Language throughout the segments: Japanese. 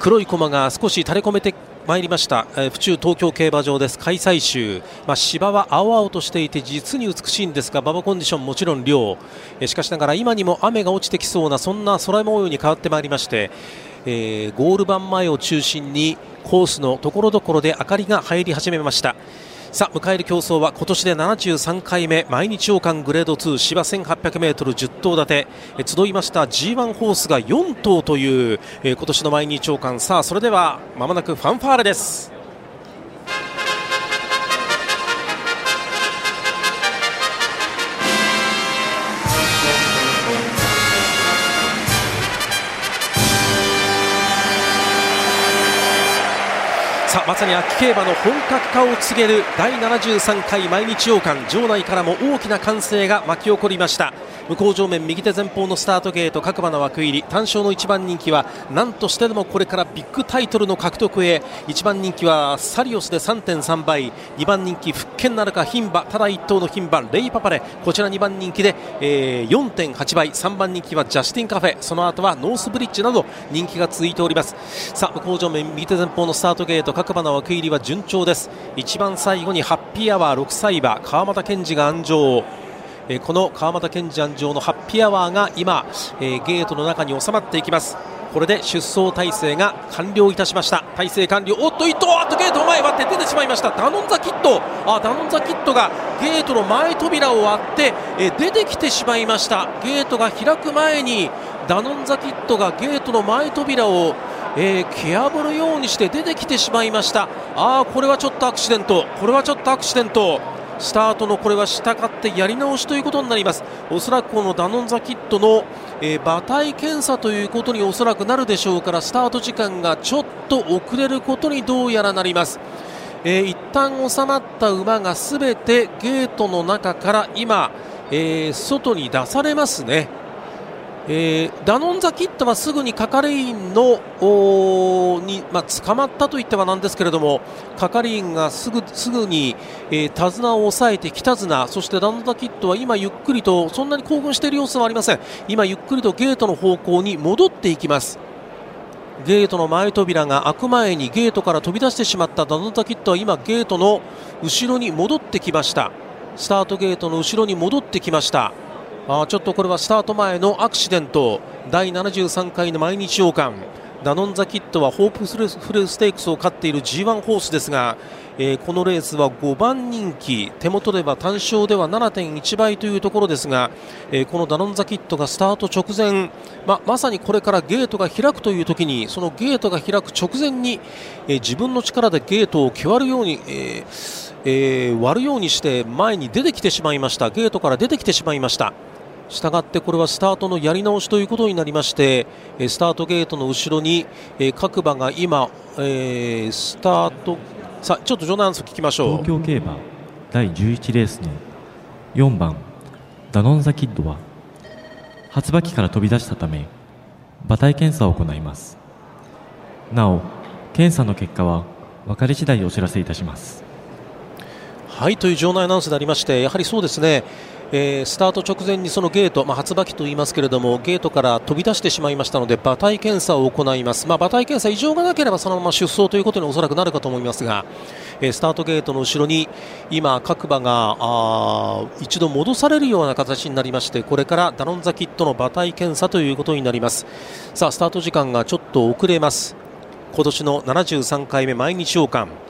黒い駒が少し垂れ込めてまいりました、えー府中東京競馬場です。開催週、まあ、芝は青々としていて実に美しいんですが馬場コンディションもちろん量、えーしかしながら今にも雨が落ちてきそうなそんな空模様に変わってまいりまして、えーゴール板前を中心にコースのところどころで明かりが入り始めました。さあ迎える競争は今年で73回目毎日王冠グレード2芝 1800m10 頭立て。集いました G1 ホースが4頭という、えー今年の毎日王冠。さあそれではまもなくファンファーレです。まさに秋競馬の本格化を告げる第73回毎日王冠場内からも大きな歓声が巻き起こりました。向こう上面右手前方のスタートゲート各馬の枠入り単勝の1番人気は何としてでもこれからビッグタイトルの獲得へ1番人気はサリオスで3.3倍2番人気復権なるか牝馬ただ1頭の牝馬レイパパレこちら2番人気で、えー4.8倍3番人気はジャスティンカフェその後はノースブリッジなど人気が続いております。さあ向こう上面右手前方のスタートゲート各馬の枠入りは順調です。一番最後にハッピーアワー6歳馬川又健二が安城えこの川又健二安城のハッピーアワーが今、えゲートの中に収まっていきます。これで出走体制が完了いたしました。体制完了。おっと一頭あっとゲートの前割って出てしまいました。ダノンザキットあダノンザキットがゲートの前扉を割って、え出てきてしまいました。ゲートが開く前にダノンザキットがゲートの前扉をえー、蹴破るようにして出てきてしまいました。あーこれはちょっとアクシデント。これはちょっとアクシデント。スタートのこれは従ってやり直しということになりますおそらくこのダノンザキットの、えー馬体検査ということにおそらくなるでしょうからスタート時間がちょっと遅れることにどうやらなりますえー一旦収まった馬が全てゲートの中から今、えー外に出されますね。えーダノンザキットはすぐに係員のに、まあ、捕まったと言ってはなんですけれども係員がすぐすぐに、えー手綱を押さえて北綱そしてダノンザキットは今ゆっくりとそんなに興奮している様子はありません。今ゆっくりとゲートの方向に戻っていきます。ゲートの前扉が開く前にゲートから飛び出してしまったダノンザキットは今ゲートの後ろに戻ってきました。スタートゲートの後ろに戻ってきました。あちょっとこれはスタート前のアクシデント。第73回の毎日王冠。ダノンザキットはホープフルステークスを勝っている G1 ホースですが、えーこのレースは5番人気。手元では単勝では7.1倍というところですが、えーこのダノンザキットがスタート直前ままさにこれからゲートが開くという時にそのゲートが開く直前に、えー自分の力でゲートを蹴割るように、えーえー割るようにして前に出てきてしまいました。ゲートから出てきてしまいました。したがってこれはスタートのやり直しということになりましてえースタートゲートの後ろに、えー各馬が今、えースタートさあちょっとジョナンス聞きましょ東京競馬第11レースの4番ダノンザキッドは発馬機から飛び出したため馬体検査を行います。なお検査の結果は分かり次第お知らせいたします。うはいという場内アナウンスでありましてやはりそうですねえースタート直前にそのゲート、まあ、発馬機と言いますけれどもゲートから飛び出してしまいましたので馬体検査を行います、まあ、馬体検査異常がなければそのまま出走ということにおそらくなるかと思いますが、えースタートゲートの後ろに今、各馬があ一度戻されるような形になりましてこれからダノンザキットの馬体検査ということになります。さあスタート時間がちょっと遅れます。今年の73回目毎日王冠。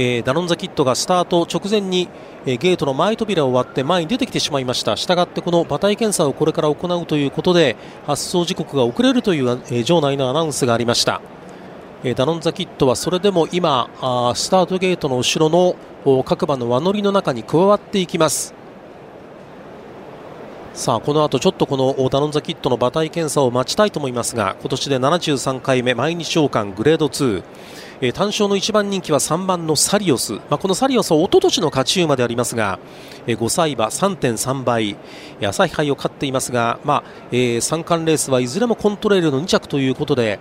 えーダノンザキットがスタート直前に、えーゲートの前扉を割って前に出てきてしまいました。したがってこの馬体検査をこれから行うということで発送時刻が遅れるという、えー場内のアナウンスがありました、えダノンザキットはそれでも今あスタートゲートの後ろの各馬の輪乗りの中に加わっていきます。さあこの後ちょっとこのダノンザキットの馬体検査を待ちたいと思いますが今年で73回目毎日王冠グレード2えー単勝の1番人気は3番のサリオス、まあ、このサリオスは一昨年の勝ち馬でありますが、えー5歳馬3.3倍、朝日杯を勝っていますが、まあえー三冠レースはいずれもコントレールの2着ということで、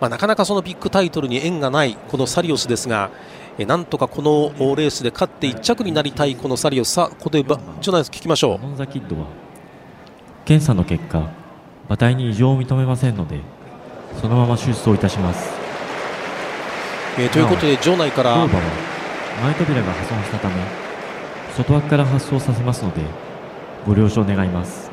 まあ、なかなかそのビッグタイトルに縁がないこのサリオスですが、えなんとかこのレースで勝って1着になりたいこのサリオス、さここでばジョナイス聞きましょう。検査の結果馬体に異常を認めませんのでそのまま出走いたします。えーということで場内から当馬は前扉が破損したため外枠から発走させますのでご了承願います。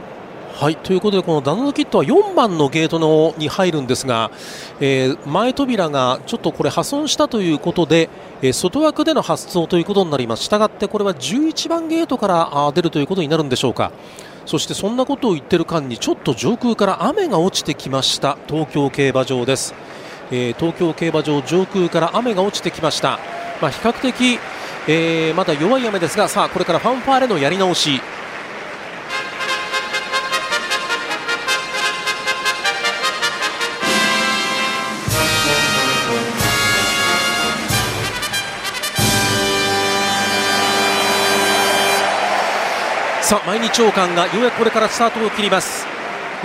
はいということでこのダノンキットは4番のゲートのに入るんですが、えー前扉がちょっとこれ破損したということで、えー外枠での発走ということになります。したがってこれは11番ゲートから出るということになるんでしょうかそしてそんなことを言ってる間にちょっと上空から雨が落ちてきました。東京競馬場です、えー東京競馬場上空から雨が落ちてきました、まあ、比較的、えーまだ弱い雨ですがさあこれからファンファーレのやり直し。さあ毎日王冠がようやくこれからスタートを切ります、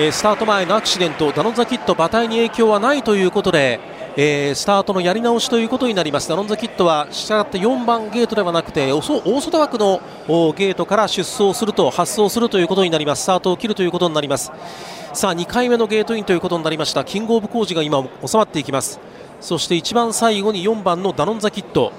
えースタート前のアクシデントダノンザキット馬体に影響はないということで、えースタートのやり直しということになります。ダノンザキットはしたがって4番ゲートではなくて大外枠のゲートから出走すると発走するということになります。スタートを切るということになります。さあ2回目のゲートインということになりました。キングオブコージが今収まっていきます。そして一番最後に4番のダノンザキット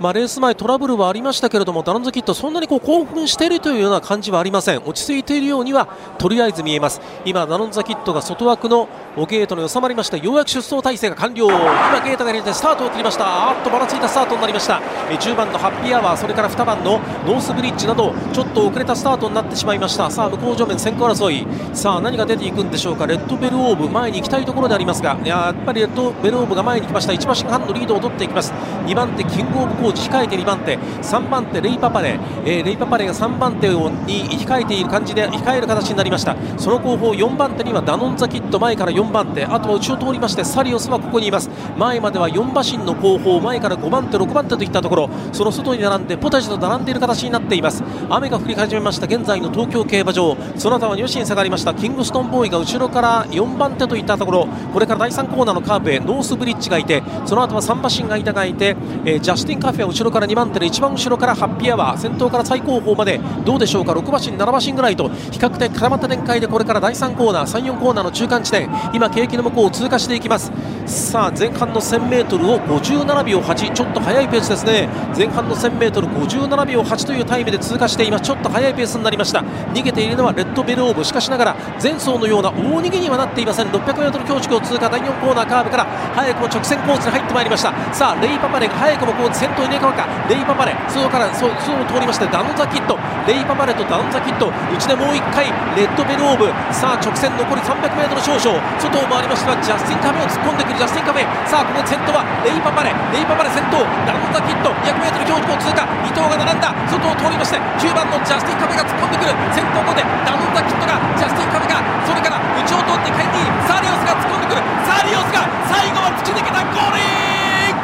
まあ、レース前トラブルはありましたけれどもダノンズキットそんなにこう興奮しているというような感じはありません。落ち着いているようにはとりあえず見えます。今ダノンザキットが外枠のゲートに収まりました。ようやく出走体制が完了。今ゲートが入れてスタートを切りました。あーっとばらついたスタートになりました。え10番のハッピーアワーそれから2番のノースブリッジなどちょっと遅れたスタートになってしまいました。さあ向こう上面先行争い。さあ何が出ていくんでしょうか。レッドベルオーブ前に行きたいところでありますがややっぱりレッドベルオーブが前に来ました。1馬身半のリードを取っていきます。2番手キングオブコーチ控えて2番手3番手レイパパレ、えーレイパパレが3番手に控えている感じで控える形になりました。その後方4番手にはダノンザキット前から4番手。あとは内を通りましてサリオスはここにいます。前までは4馬身の後方前から5番手6番手といったところ。その外に並んでポタジと並んでいる形になっています。雨が降り始めました。現在の東京競馬場。その他は2馬身下がりました。キングストンボーイが後ろから4番手といったところ。これから第3コーナーのカーブへノースブリッジがいてその後は3馬身が間がいて、えージャスティンカフェは後ろから2番手で一番後ろからハッピーアワー先頭から最後方までどうでしょうか？6馬身7馬身ぐらいと比較的絡まった展開でこれから第3コーナー3、4コーナーの中間地点今景気の向こうを通過していきます。さあ前半の 1000m を57秒8ちょっと速いペースですね。前半の 1000m57 秒8というタイムで通過しています。ちょっと速いペースになりました。逃げているのはレッドベルオーブ。しかしながら前走のような大逃げにはなっていません。600m 強縮を通過。第4コーナーカーブから早くも直線コースに入ってまいりました。さあレイパパレが早くもこう先頭入れ替わるか。レイパパレ。外からそ外を通りましてダノザキットレイパパレとダノザキット内でもう1回レッドベルオーブ。さあ直線残り 300m 少々。外を回りましたジャスティンカフェを突っ込んでくる。ジャスティンカフェさあここ先頭はレイパパレ。レイパパレ先頭。ダノザキット 200m 標準を通過。伊藤が並んだ。外を通りまして9番のジャスティンカフェが突っ込んでくる。先頭後でダノザキットがジャスティンカフェがそれから内を通って帰ってサリオスが突っ込んでくる。サリオスが最後は突き抜けた。ゴールイン。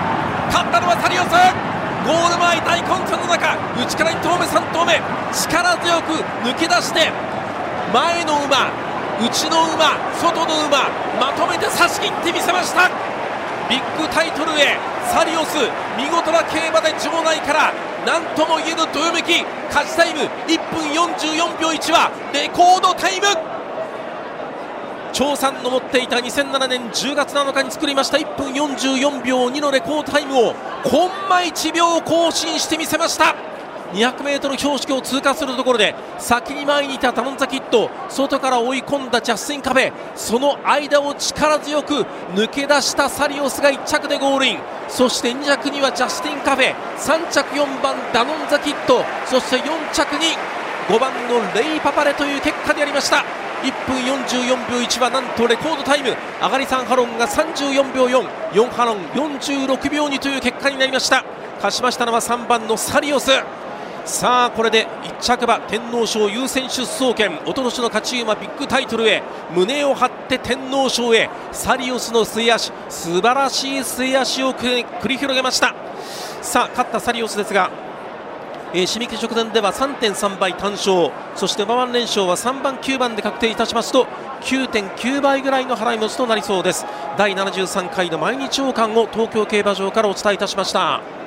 勝ったのはサリオス。ゴール前大混戦の中内から1頭目3頭目力強く抜け出して前の馬内の馬外の馬まとめて差し切ってみせました。ビッグタイトルへサリオス見事な競馬で場内から何とも言えぬどよめき勝ちタイム1分44秒1はレコードタイム。張さんの持っていた2007年10月7日に作りました。1分44秒2のレコードタイムをコンマ1秒更新してみせました。200m 標識を通過するところで先に前にいたタノンザキット外から追い込んだジャスティン・カフェ。その間を力強く抜け出したサリオスが1着でゴールイン。そして2着にはジャスティン・カフェ。3着4番ダノンザキット。そして4着に5番のレイ・パパレという結果でありました。1分44秒1はなんとレコードタイム。上がり3ハロンが34秒44ハロン46秒2という結果になりました。勝ちましたのは3番のサリオス。さあこれで1着馬天皇賞優先出走権。おととしの勝ち馬ビッグタイトルへ。胸を張って天皇賞へ。サリオスの末脚。素晴らしい末脚を繰り広げました。さあ勝ったサリオスですがえー締め切り直前では3.3倍単勝そして馬番連勝は3番9番で確定いたしますと9.9倍ぐらいの払い戻しとなりそうです第73回の毎日王冠を東京競馬場からお伝えいたしました。